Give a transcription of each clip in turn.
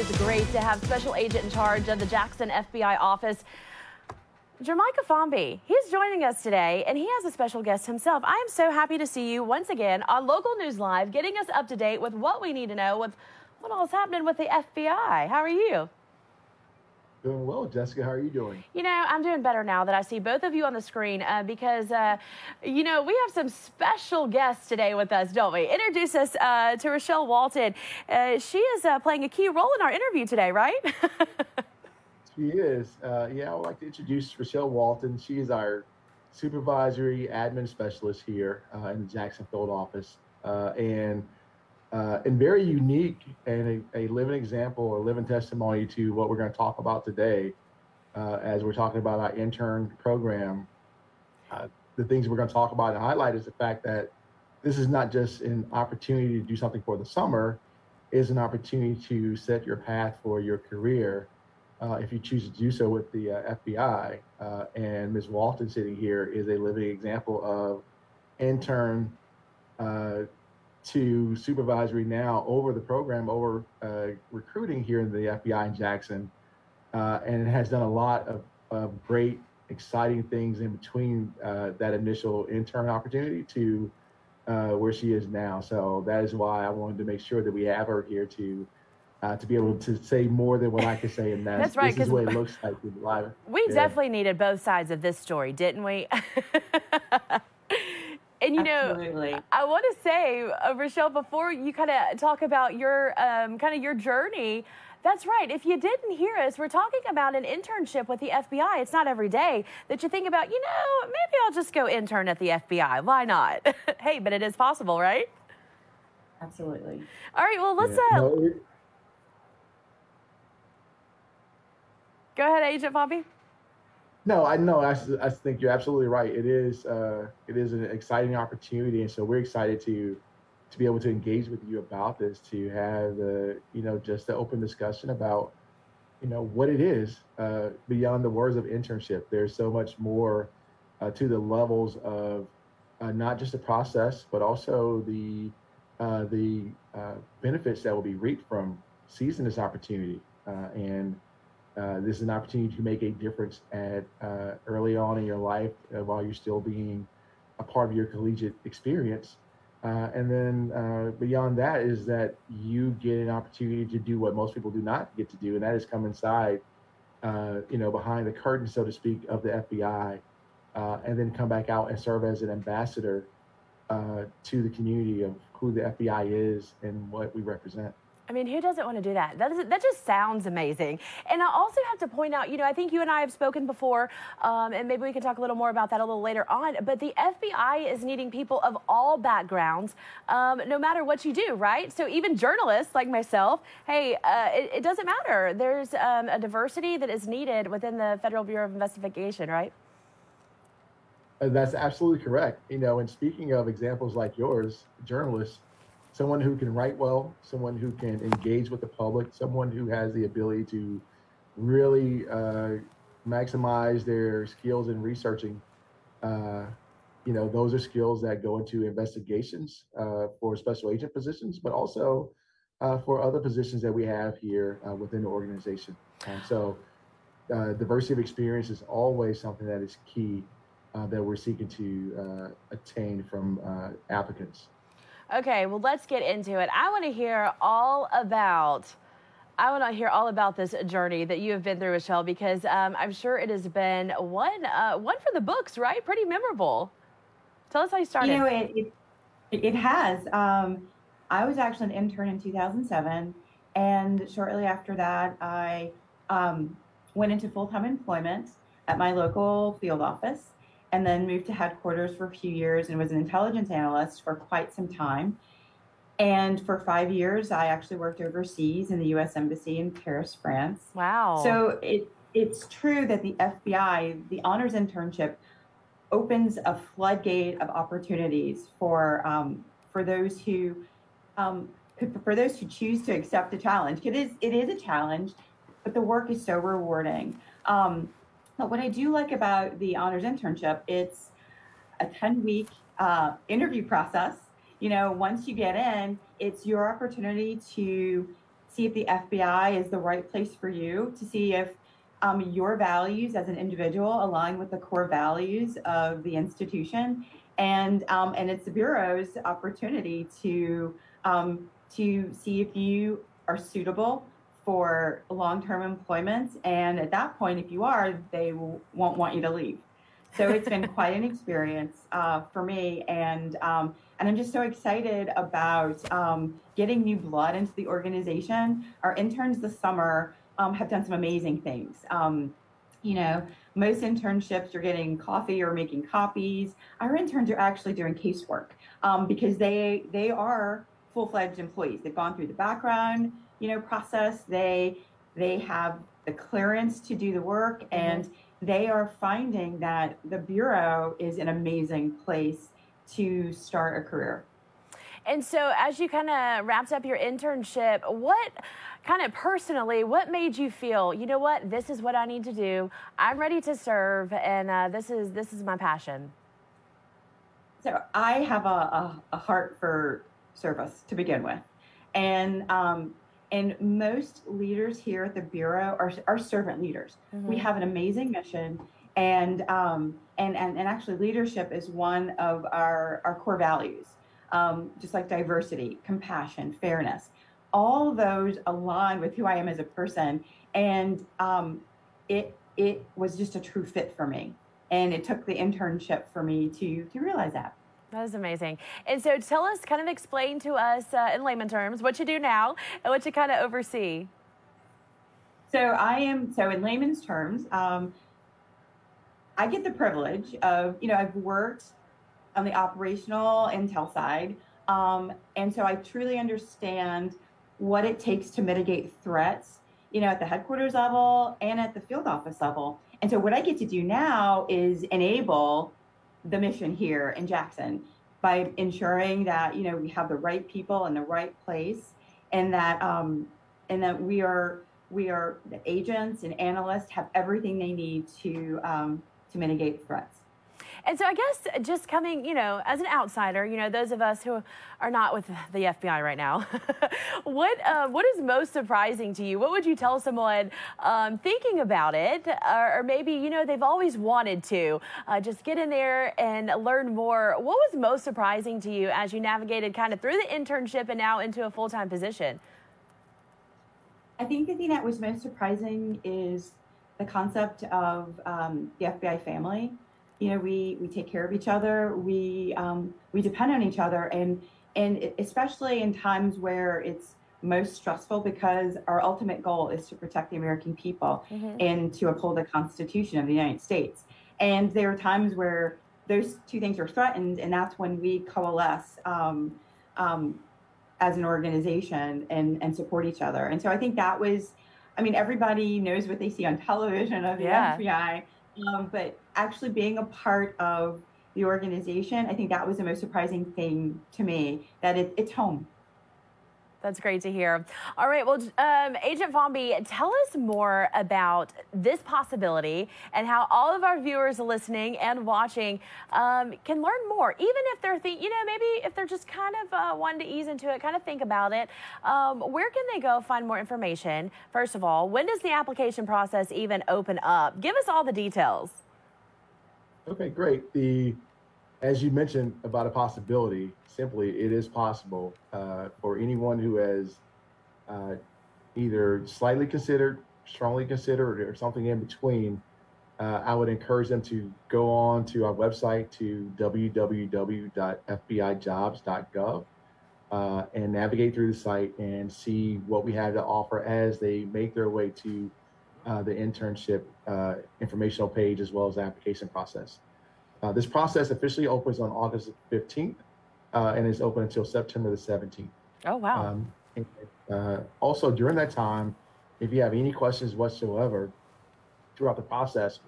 always great to have Special Agent in charge of the Jackson FBI office. Jermichael Fomby, he's joining us today, and he has a special guest himself. I am so happy to see you once again on Local News Live, getting us up to date with what we need to know with what all is happening with the FBI. How are you? Doing well, Jessica. How are you doing? You know, I'm doing better now that I see both of you on the screen uh, because, uh, you know, we have some special guests today with us, don't we? Introduce us uh, to Rochelle Walton. Uh, she is uh, playing a key role in our interview today, right? she is. Uh, yeah, I would like to introduce Rochelle Walton. She is our supervisory admin specialist here in the Jackson Field office. and uh, and very unique and a, a, living example or living testimony to what we're going to talk about today uh, as we're talking about our intern program. Uh, the things we're going to talk about and highlight is the fact that this is not just an opportunity to do something for the summer, is an opportunity to set your path for your career uh, if you choose to do so with the uh, FBI. Uh, and Ms. Walton sitting here is a living example of intern to supervisory now over the program, over uh, recruiting here in the FBI in Jackson, uh, and it has done a lot of, of great, exciting things in between uh, that initial intern opportunity to uh, where she is now. So that is why I wanted to make sure that we have her here to. Uh, to be able to say more than what I could say in that. That's right. This is what it looks like live. We yeah. definitely needed both sides of this story, didn't we? And you Absolutely. know, I want to say, uh, Rochelle, before you kind of talk about your um, kind of your journey, that's right. If you didn't hear us, we're talking about an internship with the FBI. It's not every day that you think about, you know, maybe I'll just go intern at the FBI. Why not? hey, but it is possible, right? Absolutely. All right. Well, let's. Yeah. Uh, no, it... Go ahead, Agent Fomby. No, I know. I, I think you're absolutely right. It is uh, it is an exciting opportunity, and so we're excited to to be able to engage with you about this, to have the you know just the open discussion about you know what it is uh, beyond the words of internship. There's so much more uh, to the levels of uh, not just the process, but also the uh, the uh, benefits that will be reaped from seizing this opportunity and uh, this is an opportunity to make a difference at uh, early on in your life uh, while you're still being a part of your collegiate experience. Uh, and then uh, beyond that is that you get an opportunity to do what most people do not get to do, and that is come inside, you know, behind the curtain, so to speak, of the FBI, and then come back out and serve as an ambassador to the community of who the FBI is and what we represent. I mean, who doesn't want to do that? That, is, that just sounds amazing. And I also have to point out, you know, I think you and I have spoken before, um, and maybe we can talk a little more about that a little later on. But the FBI is needing people of all backgrounds, um, no matter what you do, right? So even journalists like myself, hey, uh, it, it, doesn't matter. There's um, a diversity that is needed within the Federal Bureau of Investigation, right? Uh, that's absolutely correct. You know, and speaking of examples like yours, journalists someone who can write well, someone who can engage with the public, someone who has the ability to really uh, maximize their skills in researching. Uh, you know, those are skills that go into investigations uh, for special agent positions, but also uh, for other positions that we have here uh, within the organization. And so, uh, diversity of experience is always something that is key that we're seeking to attain from applicants. Okay, well, let's get into it. I want to hear all about. I want to hear all about this journey that you have been through, Michelle, because um, I'm sure it has been one uh, one for the books, right? Pretty memorable. Tell us how you started. You know, it it, it has. Um, I was actually an intern in 2007, and shortly after that, I um, went into full time employment at my local field office and then moved to headquarters for a few years and was an intelligence analyst for quite some time. And for five years, I actually worked overseas in the U.S. Embassy in Paris, France. Wow! So it it's true that the FBI, the honors internship, opens a floodgate of opportunities for um, for those who um, for those who choose to accept the challenge. It is it is a challenge, but the work is so rewarding. Um, but what I do like about the honors internship, it's a 10 week uh, interview process. You know, once you get in, it's your opportunity to see if the FBI is the right place for you, to see if um, your values as an individual align with the core values of the institution, and um, and it's the bureau's opportunity to um, to see if you are suitable for long-term employment. And at that point, if you are, they will, won't want you to leave. So it's been quite an experience uh, for me, and um, and I'm just so excited about um, getting new blood into the organization. Our interns this summer um, have done some amazing things. Um, you know, most internships you're getting coffee or making copies. Our interns are actually doing casework um, because they they are full-fledged employees. They've gone through the background, you know, process. They they have the clearance to do the work, mm-hmm. and they are finding that the bureau is an amazing place to start a career. And so, as you kind of wrapped up your internship, what kind of personally, what made you feel, you know what, this is what I need to do. I'm ready to serve, and uh, this is this is my passion. So I have a, a, a heart for service to begin with, and um, and most leaders here at the bureau are, are servant leaders. Mm-hmm. We have an amazing mission, and um, and and and actually, leadership is one of our our core values. Um, just like diversity, compassion, fairness, all those align with who I am as a person, and um, it it was just a true fit for me. And it took the internship for me to to realize that. That is amazing. And so tell us, kind of explain to us uh, in layman terms what you do now and what you kind of oversee. So I am, so in layman's terms, um, I get the privilege of, you know, I've worked on the operational intel side. Um, and so I truly understand what it takes to mitigate threats, you know, at the headquarters level and at the field office level. And so what I get to do now is enable the mission here in Jackson by ensuring that you know we have the right people in the right place and that um, and that we are we are the agents and analysts have everything they need to um, to mitigate threats. And so I guess just coming, you know, as an outsider, you know, those of us who are not with the FBI right now, what uh, what is most surprising to you? What would you tell someone um, thinking about it, or, or, maybe you know they've always wanted to uh, just get in there and learn more? What was most surprising to you as you navigated kind of through the internship and now into a full time position? I think the thing that was most surprising is the concept of um, the FBI family you know we we take care of each other we um, we depend on each other and and especially in times where it's most stressful because our ultimate goal is to protect the American people mm-hmm. and to uphold the Constitution of the United States. And there are times where those two things are threatened, and that's when we coalesce um, um, as an organization and, and support each other. And so I think that was, I mean, everybody knows what they see on television of the yeah. FBI, um, but actually being a part of the organization, I think that was the most surprising thing to me that it, it's home. That's great to hear. All right, well, um, Agent Fomby, tell us more about this possibility and how all of our viewers listening and watching um, can learn more, even if they're, th- you know, maybe if they're just kind of uh, wanting to ease into it, kind of think about it. Um, where can they go find more information? First of all, when does the application process even open up? Give us all the details. Okay, great. The as you mentioned about a possibility, simply it is possible uh, for anyone who has uh, either slightly considered, strongly considered, or something in between. Uh, I would encourage them to go on to our website to www.fbijobs.gov uh, and navigate through the site and see what we have to offer as they make their way to uh, the internship uh, informational page as well as the application process. Uh, this process officially opens on August 15th uh, and is open until September the 17th. Oh, wow. Um, and, uh, also, during that time, if you have any questions whatsoever throughout the process,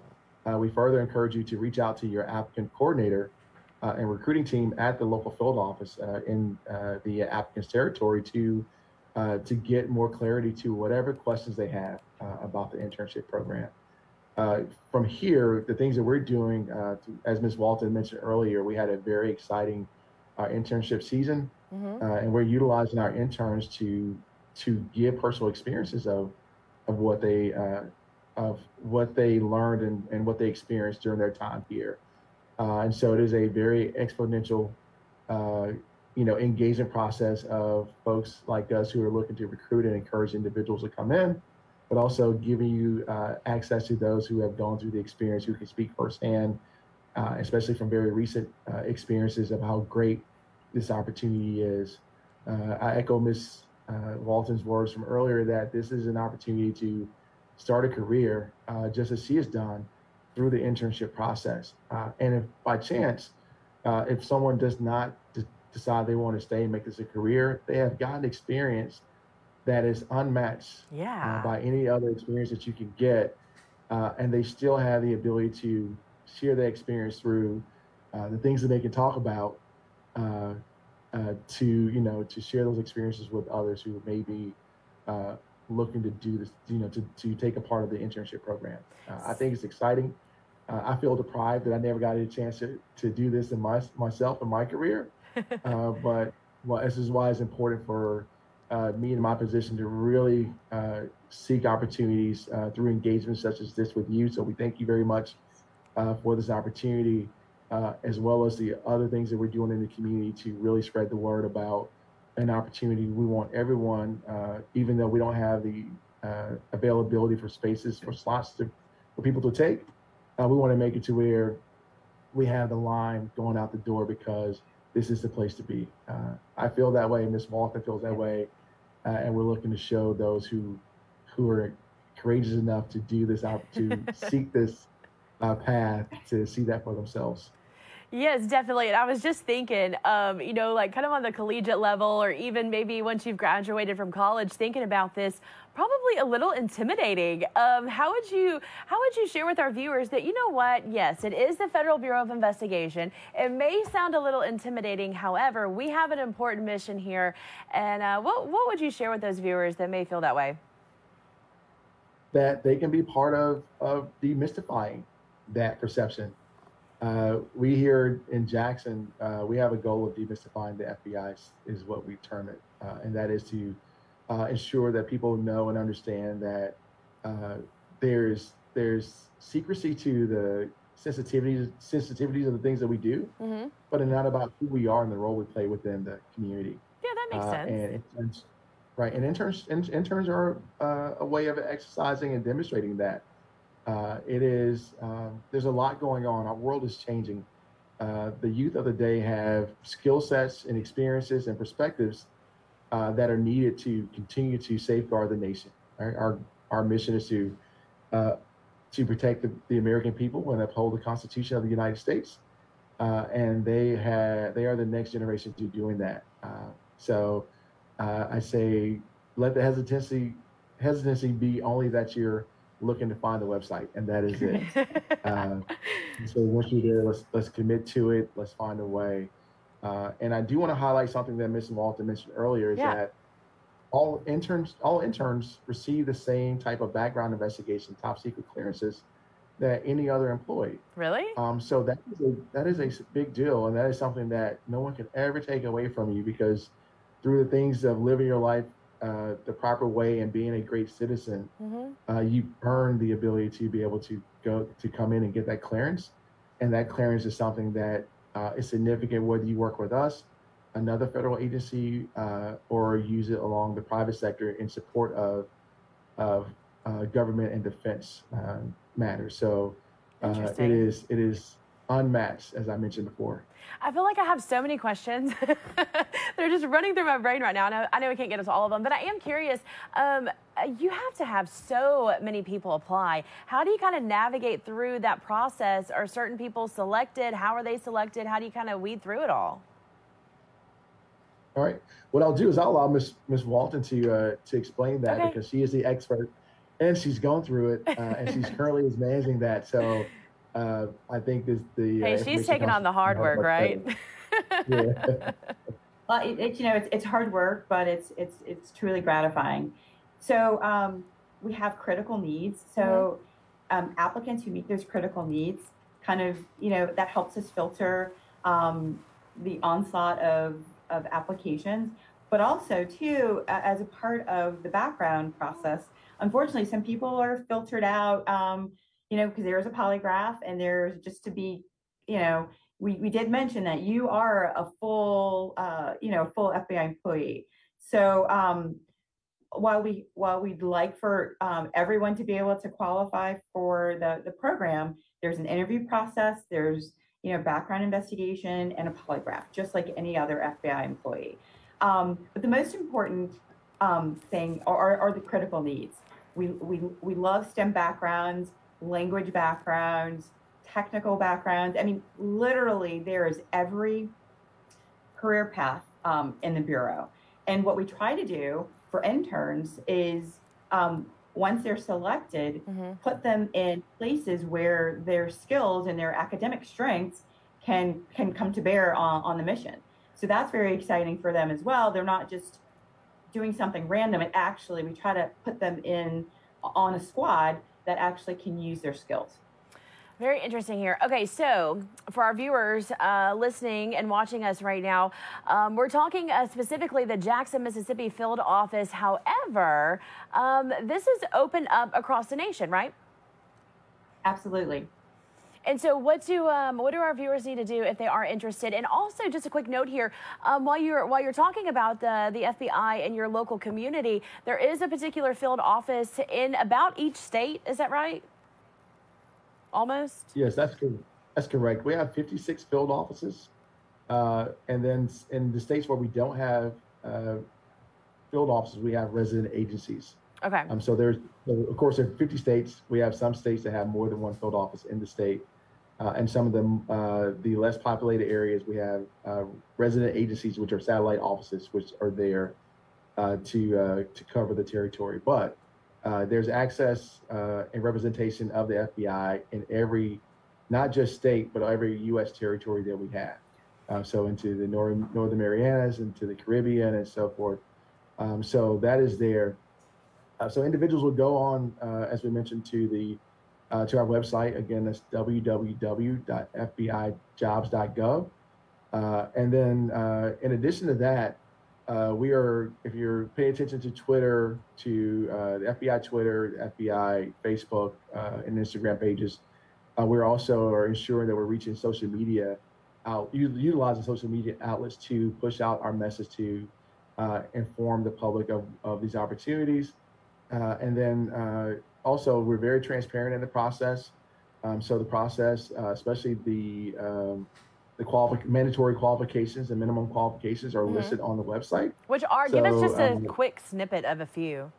uh, we further encourage you to reach out to your applicant coordinator uh, and recruiting team at the local field office uh, in the applicant's territory to to get more clarity to whatever questions they have about the internship program. Uh, from here, the things that we're doing, uh, to, as Ms. Walton mentioned earlier, we had a very exciting uh, internship season, mm-hmm. Uh, and we're utilizing our interns to to give personal experiences of of what they uh, of what they learned and, and what they experienced during their time here. Uh, and so it is a very exponential, uh, you know, engagement process of folks like us who are looking to recruit and encourage individuals to come in, but also giving you uh, access to those who have gone through the experience, who can speak firsthand, uh, especially from very recent uh, experiences of how great this opportunity is. Uh, I echo Ms. Walton's words from earlier that this is an opportunity to start a career uh, just as she has done through the internship process. Uh, and if by chance, uh, if someone does not decide they want to stay and make this a career, they have gotten experience that is unmatched uh, by any other experience that you can get. Uh, and they still have the ability to share their experience through uh, the things that they can talk about to, you know, to share those experiences with others who may be looking to do this, you know, to, to take a part of the internship program. Uh, I think it's exciting. Uh, I feel deprived that I never got a chance to, to do this in my, myself in my career. uh, but well, this is why it's important for uh, me in my position to really uh, seek opportunities uh, through engagements such as this with you. So we thank you very much for this opportunity, as well as the other things that we're doing in the community to really spread the word about an opportunity. We want everyone, uh, even though we don't have the uh, availability for spaces for slots to, for people to take, uh, we want to make it to where we have the line going out the door because this is the place to be. Uh, I feel that way. Ms. Walton feels that way, uh, and we're looking to show those who who are courageous enough to do this out to seek this uh, path to see that for themselves. Yes, definitely. And I was just thinking, um, you know, like kind of on the collegiate level, or even maybe once you've graduated from college, thinking about this, probably a little intimidating. Um, how would you how would you share with our viewers that you know what? Yes, it is the Federal Bureau of Investigation. It may sound a little intimidating. However, we have an important mission here. And uh, what what would you share with those viewers that may feel that way? That they can be part of of demystifying that perception uh, we here in Jackson, uh, we have a goal of demystifying the FBI, is what we term it, uh, and that is to uh, ensure that people know and understand that uh, there's there's secrecy to the sensitivities sensitivities of the things that we do, mm-hmm. but it's not about who we are and the role we play within the community. Yeah, that makes sense. And interns, right, and interns interns are a way of exercising and demonstrating that. Uh, it is, uh, there's a lot going on. Our world is changing. Uh, the youth of the day have skill sets and experiences and perspectives uh, that are needed to continue to safeguard the nation. Right? Our, our mission is to, uh, to protect the, the, American people and uphold the Constitution of the United States. Uh, and they have, they are the next generation to doing that. so I say, let the hesitancy, hesitancy be only that you're looking to find the website, and that is it. uh, so once you're there, let's let's commit to it. Let's find a way. Uh, and I do want to highlight something that Ms. Walton mentioned earlier is yeah. that all interns all interns receive the same type of background investigation, top secret clearances that any other employee. Really? Um, so that is a that is a big deal, and that is something that no one can ever take away from you because through the things of living your life uh, the proper way and being a great citizen, mm-hmm. uh, you earn the ability to be able to go to come in and get that clearance. And that clearance is something that uh, is significant whether you work with us, another federal agency, uh, or use it along the private sector in support of of uh, government and defense matters. So it is it is unmatched, as I mentioned before. I feel like I have so many questions. They're just running through my brain right now. And I know, I know we can't get into all of them, but I am curious. Um, you have to have so many people apply. How do you kind of navigate through that process? Are certain people selected? How are they selected? How do you kind of weed through it all? All right. What I'll do is I'll allow Miss Miss Walton to uh, to explain that okay. because she is the expert and she's gone through it uh, and she's currently is managing that. So uh, I think this the. Uh, hey, she's taking on the hard work, right? yeah. well, it, it, you know, it's, it's hard work, but it's it's it's truly gratifying. So um, we have critical needs. So mm-hmm. um, applicants who meet those critical needs, kind of, you know, that helps us filter um, the onslaught of of applications. but also too as a part of the background process unfortunately some people are filtered out um, you know because there's a polygraph and there's just to be you know we, we did mention that you are a full uh, you know full fbi employee. So um, while we while we'd like for um, everyone to be able to qualify for the the program there's an interview process there's you know background investigation and a polygraph just like any other fbi employee. Um, but the most important um, thing are, are the critical needs. We, we, we love STEM backgrounds, language backgrounds, technical backgrounds. I mean, literally, there is every career path um, in the Bureau. And what we try to do for interns is um, once they're selected, mm-hmm. put them in places where their skills and their academic strengths can can come to bear on, on the mission. So that's very exciting for them as well. They're not just doing something random. It actually, we try to put them in on a squad that actually can use their skills. Very interesting here. Okay, so for our viewers uh, listening and watching us right now, um, we're talking uh, specifically the Jackson, Mississippi field office. However, um, this is open up across the nation, right? Absolutely. And so, what do um, what do our viewers need to do if they are interested? And also, just a quick note here: um, while you're while you're talking about the the FBI and your local community, there is a particular field office in about each state. Is that right? Almost. Yes, that's good. That's correct. We have 56 field offices, uh, and then in the states where we don't have uh, field offices, we have resident agencies. Okay. Um, so there's, of course, there are 50 states. We have some states that have more than one field office in the state. Uh, and some of them, uh, the less populated areas, we have uh, resident agencies, which are satellite offices, which are there uh, to uh, to cover the territory. But uh, there's access and representation of the FBI in every, not just state, but every U.S. territory that we have. so into the Northern Northern Marianas, into the Caribbean, and so forth. Um, so that is there. so individuals would go on, as we mentioned, to the uh, to our website. Again, that's www.fbijobs.gov. Uh, and then, uh, in addition to that, uh, we are, if you're paying attention to Twitter, to uh, the FBI Twitter, the FBI Facebook, uh, and Instagram pages, we're also are ensuring that we're reaching social media out, utilizing social media outlets to push out our message to inform the public of, of these opportunities. and then also, we're very transparent in the process. Um, so the process, uh, especially the um, the mandatory qualifications and minimum qualifications, are mm-hmm. listed on the website. Which are so, give us just a um, quick snippet of a few.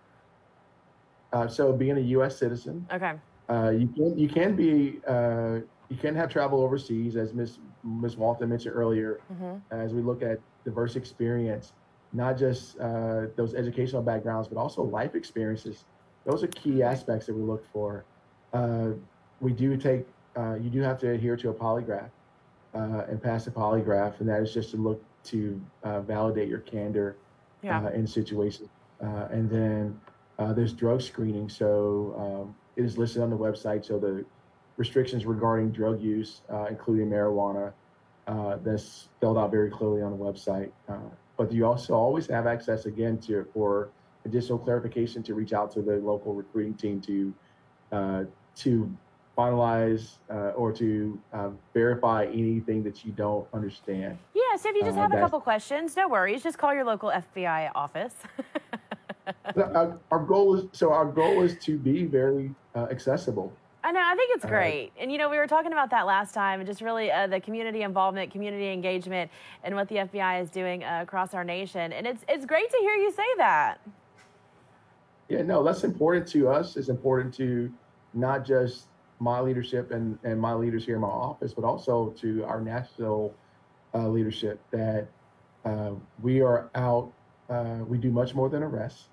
Uh, so being a U.S. citizen. Okay. Uh, you can you can be uh, you can have travel overseas, as Miss Miss Walton mentioned earlier. Mm-hmm. As we look at diverse experience, not just uh, those educational backgrounds, but also life experiences those are key aspects that we look for. Uh, we do take, uh, you do have to adhere to a polygraph uh, and pass a polygraph, and that is just to look to uh, validate your candor yeah. Uh, in situations. Uh, and then there's drug screening, so um, it is listed on the website. So the restrictions regarding drug use, including marijuana, that's spelled out very clearly on the website. but you also always have access again to for additional clarification to reach out to the local recruiting team to uh, to finalize uh, or to uh, verify anything that you don't understand. Yeah, so if you just uh, have a couple questions, no worries. Just call your local FBI office. our, our, goal is so our goal is to be very uh, accessible. I know. I think it's uh, great. and, you know, we were talking about that last time and just really uh, the community involvement, community engagement, and what the FBI is doing uh, across our nation. And it's, it's great to hear you say that. Yeah, no, that's important to us. It's important to not just my leadership and, and my leaders here in my office, but also to our national uh, leadership that uh, we are out. Uh, we do much more than arrests,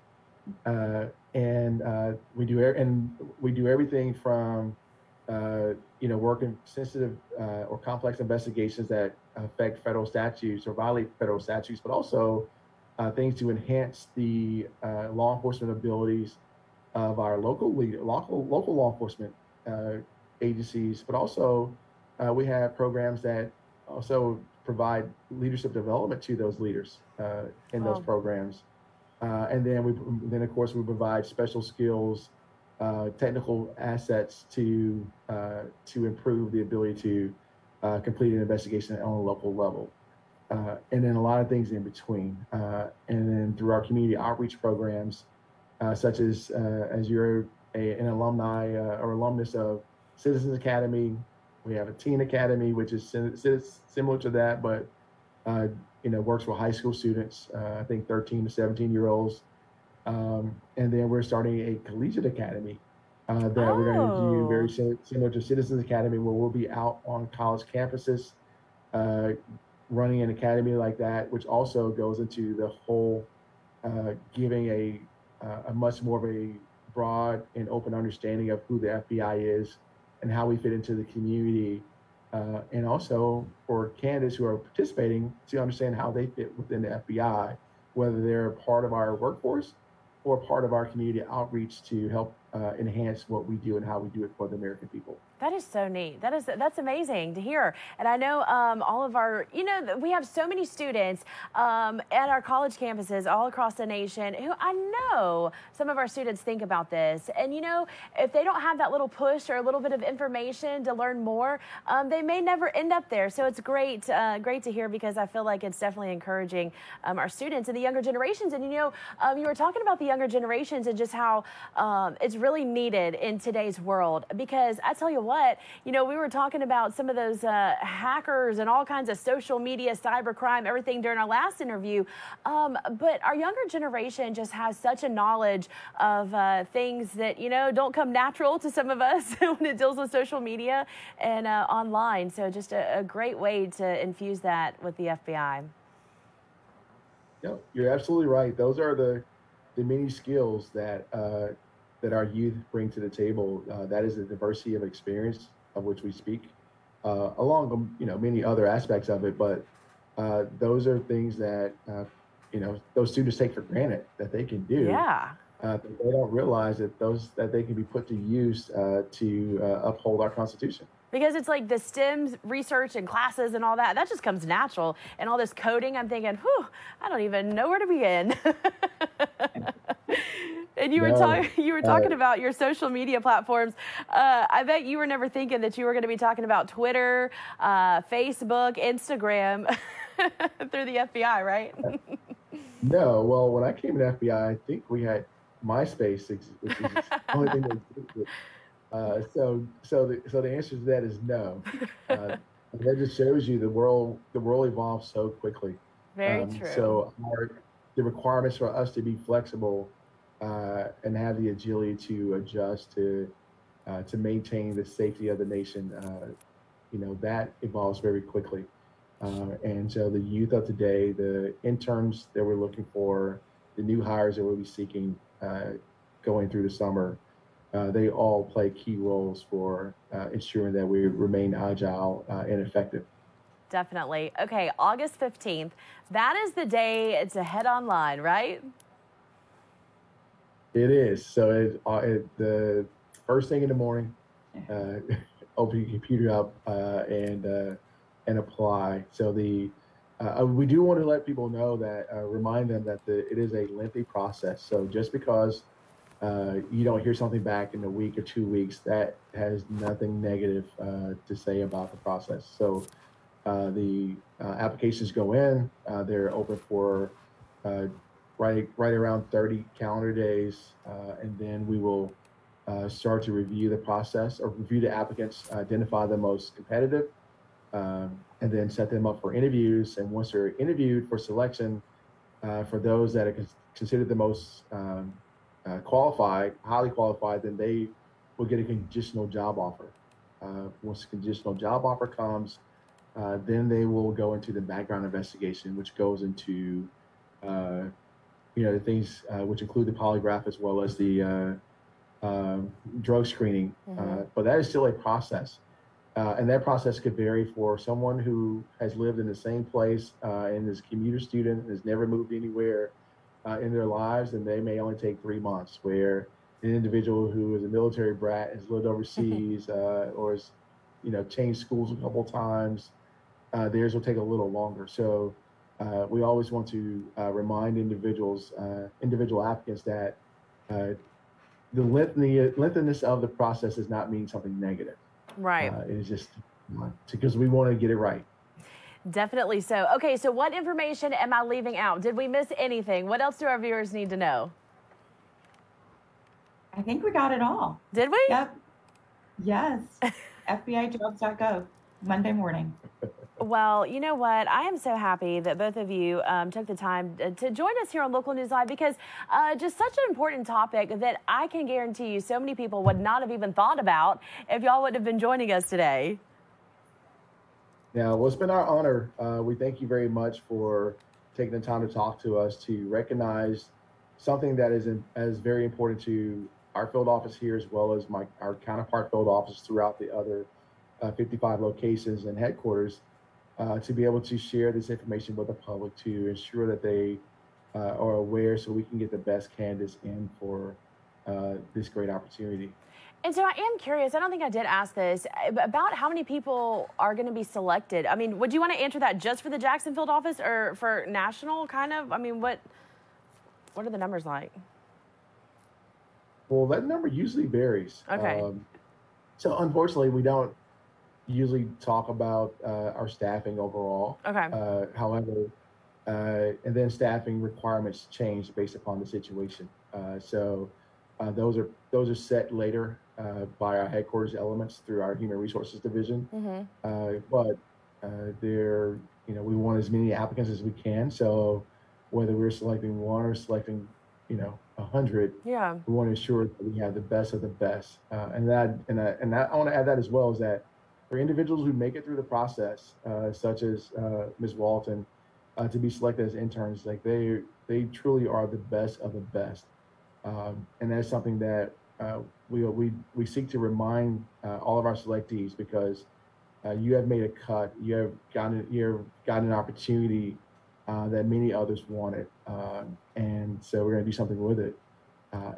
uh, and uh, we do and we do everything from uh, you know working sensitive or complex investigations that affect federal statutes or violate federal statutes, but also uh, things to enhance the uh, law enforcement abilities of our local lead, local local law enforcement uh, agencies, but also uh, we have programs that also provide leadership development to those leaders uh, in those programs. Uh, and then we then of course we provide special skills, uh, technical assets to uh, to improve the ability to uh, complete an investigation on a local level. Uh, and then a lot of things in between. Uh, and then through our community outreach programs, uh, such as uh, as you're a, an alumni uh, or alumnus of Citizens Academy, we have a Teen Academy, which is sim- sim- similar to that, but uh, you know works with high school students. Uh, I think 13 to 17 year olds. Um, and then we're starting a collegiate academy uh, that we're going to do Oh. very similar to Citizens Academy, where we'll be out on college campuses, uh, running an academy like that, which also goes into the whole uh, giving a uh, a much more of a broad and open understanding of who the FBI is and how we fit into the community, uh, and also for candidates who are participating to understand how they fit within the FBI, whether they're part of our workforce or part of our community outreach to help uh, enhance what we do and how we do it for the American people. That is so neat. That is that's amazing to hear. And I know um, all of our, you know, we have so many students um, at our college campuses all across the nation who I know some of our students think about this. And you know, if they don't have that little push or a little bit of information to learn more, um, they may never end up there. So it's great, uh, great to hear because I feel like it's definitely encouraging um, our students and the younger generations. And you know, um, you were talking about the younger generations and just how um, it's really needed in today's world. Because I tell you what, you know, we were talking about some of those uh, hackers and all kinds of social media, cyber crime, everything during our last interview. Um, but our younger generation just has such a knowledge of uh, things that, you know, don't come natural to some of us when it deals with social media and uh, online. So just a, a great way to infuse that with the FBI. No, you're absolutely right. Those are the the many skills that uh, that our youth bring to the table. Uh, that is the diversity of experience of which we speak, uh, along um, you know many other aspects of it. But uh, those are things that uh, you know those students take for granted that they can do. Yeah. Uh, they don't realize that those that they can be put to use uh, to uh, uphold our Constitution. Because it's like the STEM research and classes and all that, that just comes natural. And all this coding, I'm thinking, whew, I don't even know where to begin. and you were talking you were talking uh, about your social media platforms. Uh, I bet you were never thinking that you were going to be talking about Twitter, uh, Facebook, Instagram through the FBI, right? No, well, when I came to FBI, I think we had MySpace, which is the only thing that existed. Uh, so, so the so the answer to that is no. Uh, that just shows you the world the world evolves so quickly. Very Um, true. So our, the requirements for us to be flexible uh, and have the agility to adjust to uh, to maintain the safety of the nation, uh, you know, that evolves very quickly. Uh, and so the youth of today, the interns that we're looking for, the new hires that we'll be seeking uh, going through the summer, uh, they all play key roles for ensuring that we remain agile and effective. Definitely. Okay, August 15th. That is the day to head online, right? It is. So it, uh, it, the first thing in the morning, uh, open your computer up uh, and uh, and apply. So the uh, we do want to let people know that uh, remind them that the, it is a lengthy process. So just because uh, you don't hear something back in a week or two weeks, that has nothing negative uh, to say about the process. So uh, the uh, applications go in. Uh, they're open for uh, right right around 30 calendar days, uh, and then we will uh, start to review the process or review the applicants, identify the most competitive, um, and then set them up for interviews. And once they're interviewed for selection, uh, for those that are con- considered the most um, uh, qualified, highly qualified, then they will get a conditional job offer. Uh, once the conditional job offer comes, then they will go into the background investigation, which goes into, uh, you know, the things uh, which include the polygraph as well as the uh, um, drug screening. Uh, Mhm. but that is still a process. Uh, and that process could vary for someone who has lived in the same place uh, and is a commuter student, and has never moved anywhere uh, in their lives, and they may only take three months. Where an individual who is a military brat has lived overseas uh, or has, you know, changed schools a couple times, uh, theirs will take a little longer. So uh, we always want to uh, remind individuals, uh, individual applicants that uh, the length the lengthiness of the process does not mean something negative. Right. Uh, it is just because we want to get it right. Definitely so. Okay, so what information am I leaving out? Did we miss anything? What else do our viewers need to know? I think we got it all. Did we? Yep. Yes. FBIjobs.gov, Monday morning. Well, you know what? I am so happy that both of you um, took the time to join us here on Local News Live because uh, just such an important topic that I can guarantee you so many people would not have even thought about if y'all would have been joining us today. Yeah, well, it's been our honor. Uh, we thank you very much for taking the time to talk to us to recognize something that is in, as very important to our field office here as well as my our counterpart field office throughout the other uh, 55 locations and headquarters uh, to be able to share this information with the public to ensure that they uh, are aware so we can get the best candidates in for uh, this great opportunity. And so I am curious, I don't think I did ask this, about how many people are going to be selected. I mean, would you want to answer that just for the Jacksonville office or for national kind of? I mean, what what are the numbers like? Well, that number usually varies. Okay. Um, so unfortunately, we don't usually talk about uh, our staffing overall. Okay. Uh, however, uh, and then staffing requirements change based upon the situation. Uh, so uh, those are those are set later uh, by our headquarters elements through our human resources division. Mm-hmm. but they're you know we want as many applicants as we can. So whether we're selecting one or selecting you know a hundred, yeah, we want to ensure that we have the best of the best. and that and that, and that I want to add that as well is that for individuals who make it through the process, uh, such as uh, Ms. Walton, uh, to be selected as interns, like they they truly are the best of the best, um, and that's something that uh, we we we seek to remind uh, all of our selectees because uh, you have made a cut, you have gotten you have gotten an opportunity that many others wanted, um, and so we're going to do something with it,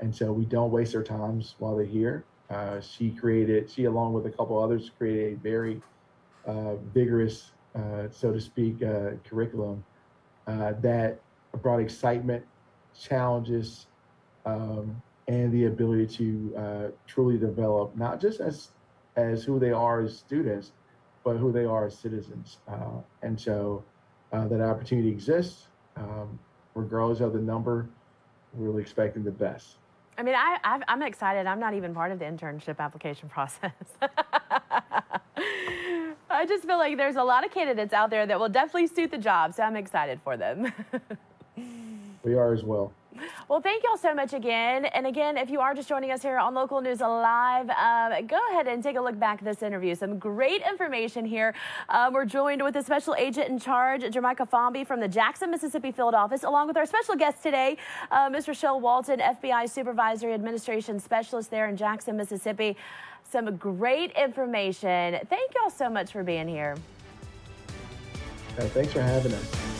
and so we don't waste their times while they're here. Uh, she created, she along with a couple others, created a very uh, vigorous, uh, so to speak, uh, curriculum uh, that brought excitement, challenges, um, and the ability to truly develop not just as as who they are as students, but who they are as citizens. and so that opportunity exists, um, regardless of the number. We're really expecting the best. I mean, I, i am excited. I'm not even part of the internship application process. I just feel like there's a lot of candidates out there that will definitely suit the job, so I'm excited for them. we are as well. Well, thank y'all so much again. And again, if you are just joining us here on Local News Live, um, go ahead and take a look back at this interview. Some great information here. Um, we're joined with the special agent in charge, Jermichael Fomby from the Jackson, Mississippi field office, along with our special guest today, uh, Ms. Rochelle Walton, FBI Supervisory Administration Specialist there in Jackson, Mississippi. Some great information. Thank y'all so much for being here. Thanks for having us.